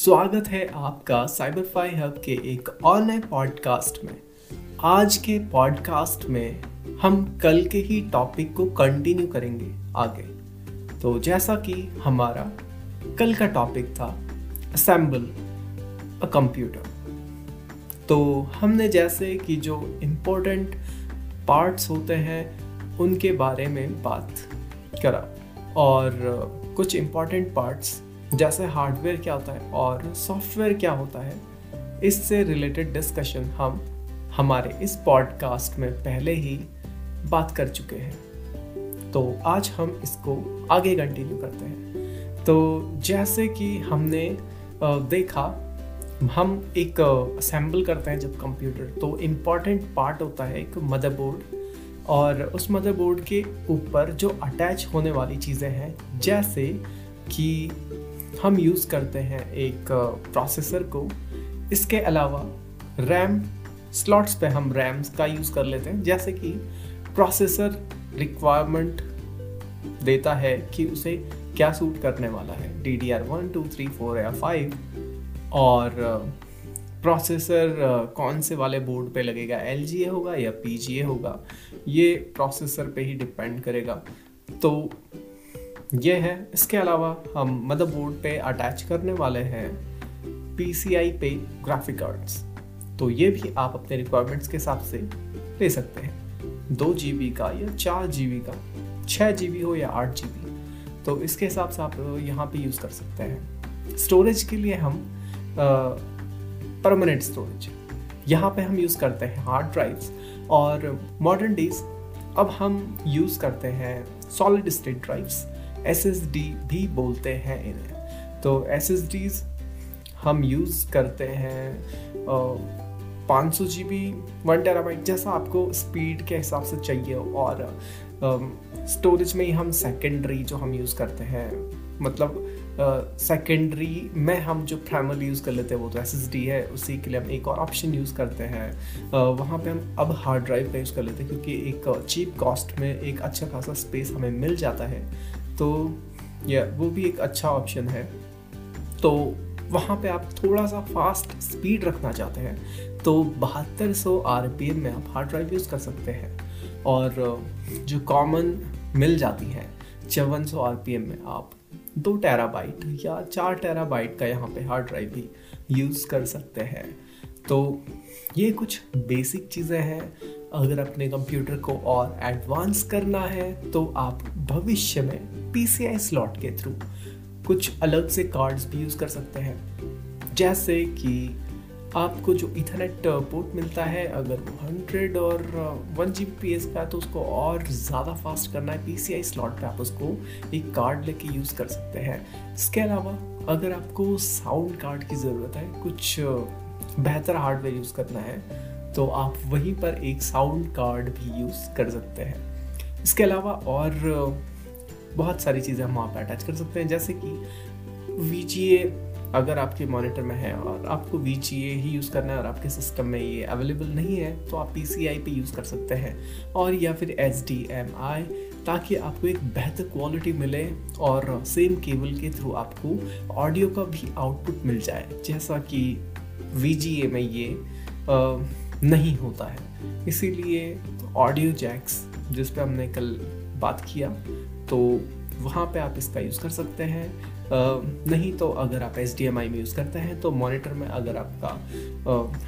स्वागत है आपका साइबरफाई हब के एक और नए पॉडकास्ट में। आज के पॉडकास्ट में हम कल के ही टॉपिक को कंटिन्यू करेंगे आगे। तो जैसा कि हमारा कल का टॉपिक था असेंबल अ कंप्यूटर तो हमने जैसे कि जो इम्पोर्टेंट पार्ट्स होते हैं, उनके बारे में बात करा। और कुछ इंपॉर्टेंट पार्ट्स जैसे हार्डवेयर क्या होता है और सॉफ्टवेयर क्या होता है, इससे रिलेटेड डिस्कशन हम हमारे इस पॉडकास्ट में पहले ही बात कर चुके हैं। तो आज हम इसको आगे कंटिन्यू करते हैं। तो जैसे कि हमने देखा, हम एक असेंबल करते हैं जब कंप्यूटर तो इंपॉर्टेंट पार्ट होता है एक मदरबोर्ड और उस मदरबोर्ड के ऊपर जो अटैच होने वाली चीज़ें हैं, जैसे कि हम यूज़ करते हैं एक प्रोसेसर को। इसके अलावा रैम स्लॉट्स पे हम रैम्स का यूज़ कर लेते हैं। जैसे कि प्रोसेसर रिक्वायरमेंट देता है कि उसे क्या सूट करने वाला है। D D R one two three four या फाइव और प्रोसेसर कौन से वाले बोर्ड पे लगेगा? एल जी ए होगा या पी जी ए होगा? ये प्रोसेसर पे ही डिपेंड करेगा। तो ये है। इसके अलावा हम मदरबोर्ड पे अटैच करने वाले हैं पी सी आई पे ग्राफिक कार्ड्स तो ये भी आप अपने रिक्वायरमेंट्स के हिसाब से ले सकते हैं। दो जी बी का या चार जी बी का छः जी बी हो या आठ जी बी तो इसके हिसाब से आप यहाँ पे यूज़ कर सकते हैं। स्टोरेज के लिए हम परमानेंट स्टोरेज यहाँ पे हम यूज़ करते हैं हार्ड ड्राइव्स और मॉडर्न डेज़ अब हम यूज़ करते हैं solid state drives S S D भी बोलते हैं इन्हें। तो एस हम यूज़ करते हैं पाँच सौ जी बी वन टेराबाइट जैसा आपको स्पीड के हिसाब से चाहिए और स्टोरेज में ही हम सेकेंडरी जो हम यूज़ करते हैं मतलब सेकेंडरी में हम जो प्राइमरी यूज़ कर लेते हैं वो तो SSD है उसी के लिए हम एक और ऑप्शन यूज़ करते हैं। uh, वहाँ पे हम अब हार्ड ड्राइव का यूज़ कर लेते हैं क्योंकि एक चीप कॉस्ट में एक अच्छा खासा स्पेस हमें मिल जाता है। तो या वो भी एक अच्छा ऑप्शन है। तो वहाँ पे आप थोड़ा सा फास्ट स्पीड रखना चाहते हैं तो बहत्तर सौ आर में आप हार्ड ड्राइव यूज़ कर सकते हैं। और जो कॉमन मिल जाती है, चौवन सौ आर में आप दो टेराबाइट या चार टेराबाइट का यहाँ पे हार्ड ड्राइव भी यूज़ कर सकते हैं। तो ये कुछ बेसिक चीज़ें हैं अगर अपने कंप्यूटर को और एडवांस करना है तो आप भविष्य में पीसीआई स्लॉट के थ्रू कुछ अलग से कार्ड्स भी यूज़ कर सकते हैं। जैसे कि आपको जो इथरनेट पोर्ट मिलता है, अगर वो हंड्रेड और वन जी पी एस का है तो उसको और ज़्यादा फास्ट करना है। पी सी आई स्लॉट पर आप उसको एक कार्ड लेके यूज़ कर सकते हैं। इसके अलावा, अगर आपको साउंड कार्ड की ज़रूरत है, कुछ बेहतर हार्डवेयर यूज़ करना है तो आप वहीं पर एक साउंड कार्ड भी यूज़ कर सकते हैं। इसके अलावा और बहुत सारी चीज़ें हम वहाँ पर अटैच कर सकते हैं। जैसे कि VGA अगर आपके मॉनिटर में है और आपको वी ही यूज़ करना है और आपके सिस्टम में ये अवेलेबल नहीं है तो आप पी सी पे यूज़ कर सकते हैं। और या फिर आई ताकि आपको एक बेहतर क्वालिटी मिले और सेम केबल के थ्रू आपको ऑडियो का भी आउटपुट मिल जाए। जैसा कि VGA में ये आ, नहीं होता है। इसीलिए ऑडियो जैक्स जिस पे हमने कल बात किया तो वहाँ पे आप इसका यूज़ कर सकते हैं। नहीं तो अगर आप एच में यूज़ करते हैं तो मॉनिटर में अगर आपका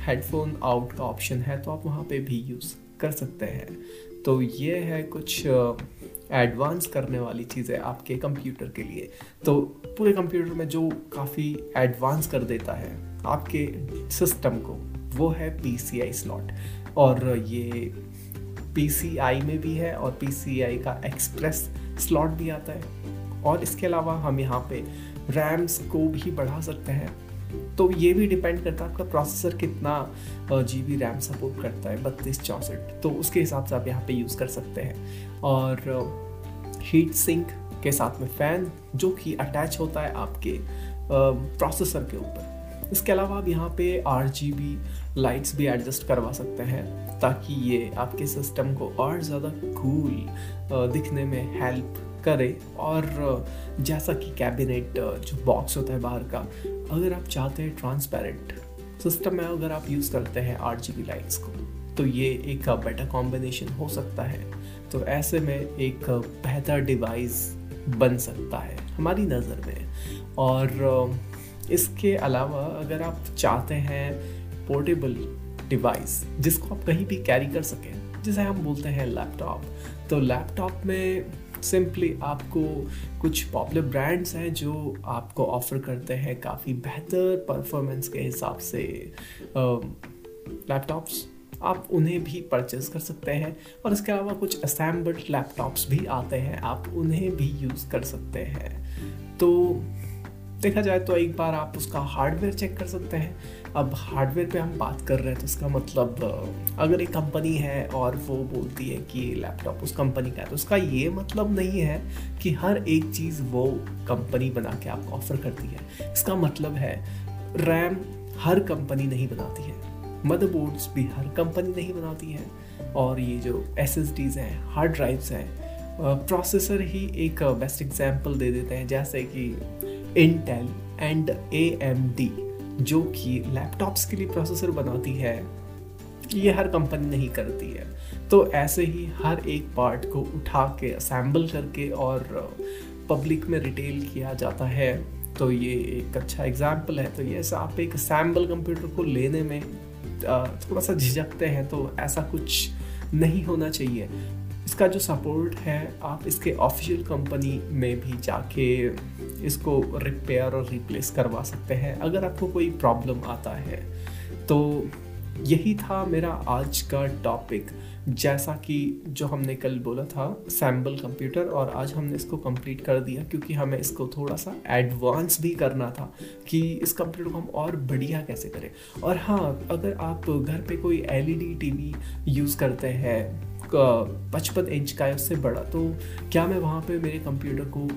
हेडफोन आउट का ऑप्शन है तो आप वहाँ पे भी यूज़ कर सकते हैं। तो ये है कुछ एडवांस करने वाली चीज़ें आपके कंप्यूटर के लिए। तो पूरे कंप्यूटर में जो काफ़ी एडवांस कर देता है आपके सिस्टम को वो है पी सी आई स्लॉट और ये पी सी आई में भी है और पी सी आई का एक्सप्रेस स्लॉट भी आता है. और इसके अलावा हम यहाँ पे रैम्स को भी बढ़ा सकते हैं. तो ये भी डिपेंड करता है आपका प्रोसेसर कितना जी बी रैम सपोर्ट करता है बत्तीस चौंसठ. तो उसके हिसाब से आप यहाँ पे यूज़ कर सकते हैं. और हीट सिंक के साथ में फ़ैन जो कि अटैच होता है आपके प्रोसेसर के ऊपर. इसके अलावा आप यहाँ पे आरजीबी लाइट्स भी एडजस्ट करवा सकते हैं ताकि ये आपके सिस्टम को और ज़्यादा कूल दिखने में हेल्प करे। और जैसा कि कैबिनेट जो बॉक्स होता है बाहर का, अगर आप चाहते हैं ट्रांसपेरेंट सिस्टम में अगर आप यूज़ करते हैं बी लाइट्स को तो ये एक बेटर कॉम्बिनेशन हो सकता है। तो ऐसे में एक बेहतर डिवाइस बन सकता है हमारी नज़र में। और इसके अलावा अगर आप चाहते हैं पोर्टेबल डिवाइस जिसको आप कहीं भी कैरी कर सकें। जिसे हम बोलते हैं लैपटॉप तो लैपटॉप में सिंपली आपको कुछ पॉपुलर ब्रांड्स हैं जो आपको ऑफ़र करते हैं काफ़ी बेहतर परफॉर्मेंस के हिसाब से लैपटॉप्स आप उन्हें भी परचेज कर सकते हैं और इसके अलावा कुछ असेंबल्ड लैपटॉप्स भी आते हैं। आप उन्हें भी यूज़ कर सकते हैं। तो देखा जाए तो एक बार आप उसका हार्डवेयर चेक कर सकते हैं। अब हार्डवेयर पे हम बात कर रहे हैं तो इसका मतलब अगर एक कंपनी है और वो बोलती है कि लैपटॉप उस कंपनी का है तो उसका ये मतलब नहीं है कि हर एक चीज़ वो कंपनी बना के आपको ऑफ़र करती है। इसका मतलब है रैम हर कंपनी नहीं बनाती है। मदरबोर्ड्स भी हर कंपनी नहीं बनाती है। और ये जो एस हैं हार्ड ड्राइव्स हैं प्रोसेसर ही एक बेस्ट एग्ज़ाम्पल दे देते हैं। जैसे कि Intel and A M D जो कि लैपटॉप्स के लिए प्रोसेसर बनाती है, ये हर कंपनी नहीं करती है। तो ऐसे ही हर एक पार्ट को उठा के असेंबल करके और पब्लिक में रिटेल किया जाता है। तो ये एक अच्छा एग्ज़ाम्पल है। तो ये आप एक असेंबल कंप्यूटर को लेने में थोड़ा सा झिझकते हैं तो ऐसा कुछ नहीं होना चाहिए। इसका जो सपोर्ट है, आप इसके ऑफिशियल कंपनी में भी जाके इसको रिपेयर और रिप्लेस करवा सकते हैं। अगर आपको कोई प्रॉब्लम आता है तो यही था मेरा आज का टॉपिक जैसा कि जो हमने कल बोला था सैम्बल कंप्यूटर और आज हमने इसको कंप्लीट कर दिया क्योंकि हमें इसको थोड़ा सा एडवांस भी करना था कि इस कंप्यूटर को हम और बढ़िया कैसे करें। और हाँ अगर आप घर पे कोई एलईडी टीवी यूज़ करते हैं पचपन इंच का है उससे बड़ा तो क्या मैं वहाँ पे मेरे कंप्यूटर को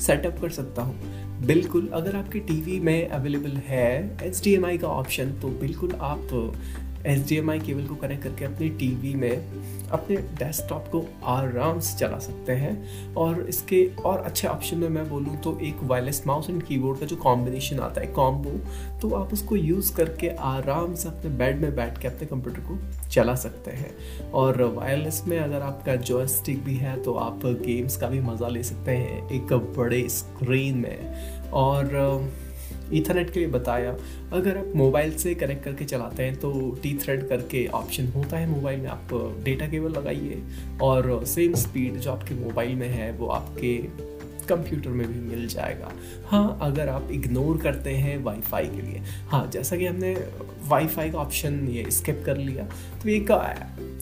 सेटअप कर सकता हूँ? बिल्कुल अगर आपके टीवी में अवेलेबल है एचडीएमआई का ऑप्शन तो बिल्कुल आप HDMI केबल को कनेक्ट करके अपने टीवी में, अपने डेस्कटॉप को आराम से चला सकते हैं। और इसके और अच्छे ऑप्शन में मैं बोलूँ तो एक वायरलेस माउस एंड कीबोर्ड का जो कॉम्बिनेशन आता है कॉम्बो तो आप उसको यूज़ करके आराम से अपने बेड में बैठ के अपने कंप्यूटर को चला सकते हैं। और वायरलेस में अगर आपका जॉयस्टिक भी है तो आप गेम्स का भी मज़ा ले सकते हैं एक बड़े स्क्रीन में। और ईथरनेट के लिए बताया, अगर आप मोबाइल से कनेक्ट करके चलाते हैं तो टी थ्रेड करके ऑप्शन होता है मोबाइल में। आप डेटा केबल लगाइए और सेम स्पीड जो आपके मोबाइल में है, वो आपके कंप्यूटर में भी मिल जाएगा। हाँ अगर आप इग्नोर करते हैं वाईफाई के लिए। हाँ जैसा कि हमने वाईफाई का ऑप्शन ये स्किप कर लिया तो एक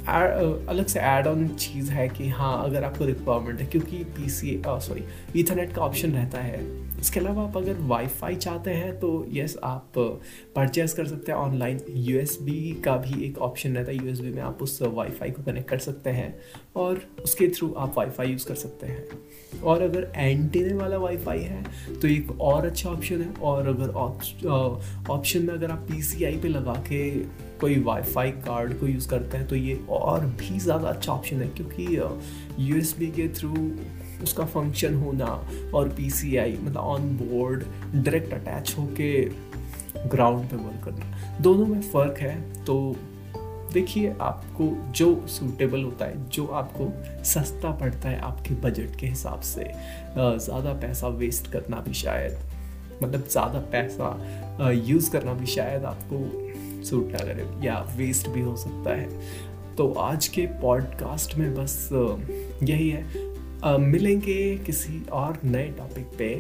अलग से एड ऑन चीज़ है कि हाँ अगर आपको रिक्वायरमेंट है, क्योंकि पी सी सॉरी ईथरनेट का ऑप्शन रहता है। इसके अलावा आप अगर वाईफाई चाहते हैं तो यस आप परचेज कर सकते हैं ऑनलाइन यूएसबी का भी एक ऑप्शन रहता है। यूएसबी में आप उस वाईफाई को कनेक्ट कर सकते हैं और उसके थ्रू आप वाईफाई यूज़ कर सकते हैं। और अगर एंटीने वाला वाईफाई है तो एक और अच्छा ऑप्शन है। और अगर ऑप्शन में अगर आप पी पे लगा के कोई वाईफाई कार्ड को यूज़ करते हैं तो ये और भी ज़्यादा अच्छा ऑप्शन है। क्योंकि यूएसबी के थ्रू उसका फ़ंक्शन होना और पीसीआई मतलब ऑन बोर्ड डायरेक्ट अटैच होके ग्राउंड पे वर्क करना। दोनों में फ़र्क है तो देखिए आपको जो सूटेबल होता है, जो आपको सस्ता पड़ता है आपके बजट के हिसाब से ज़्यादा पैसा वेस्ट करना भी शायद मतलब ज़्यादा पैसा यूज़ करना भी शायद आपको सूट ना करे, या वेस्ट भी हो सकता है। तो आज के पॉडकास्ट में बस यही है। मिलेंगे किसी और नए टॉपिक पे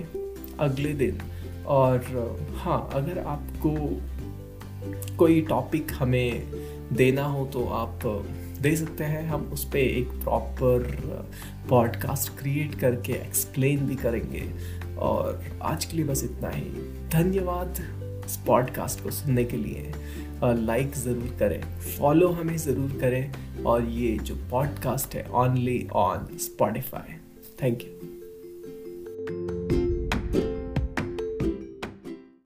अगले दिन। और हाँ अगर आपको कोई टॉपिक हमें देना हो तो आप दे सकते हैं। हम उस पर एक प्रॉपर पॉडकास्ट क्रिएट करके एक्सप्लेन भी करेंगे। और आज के लिए बस इतना ही। धन्यवाद इस पॉडकास्ट को सुनने के लिए। लाइक ज़रूर करें। फॉलो हमें ज़रूर करें। और ये जो पॉडकास्ट है only on Spotify thank you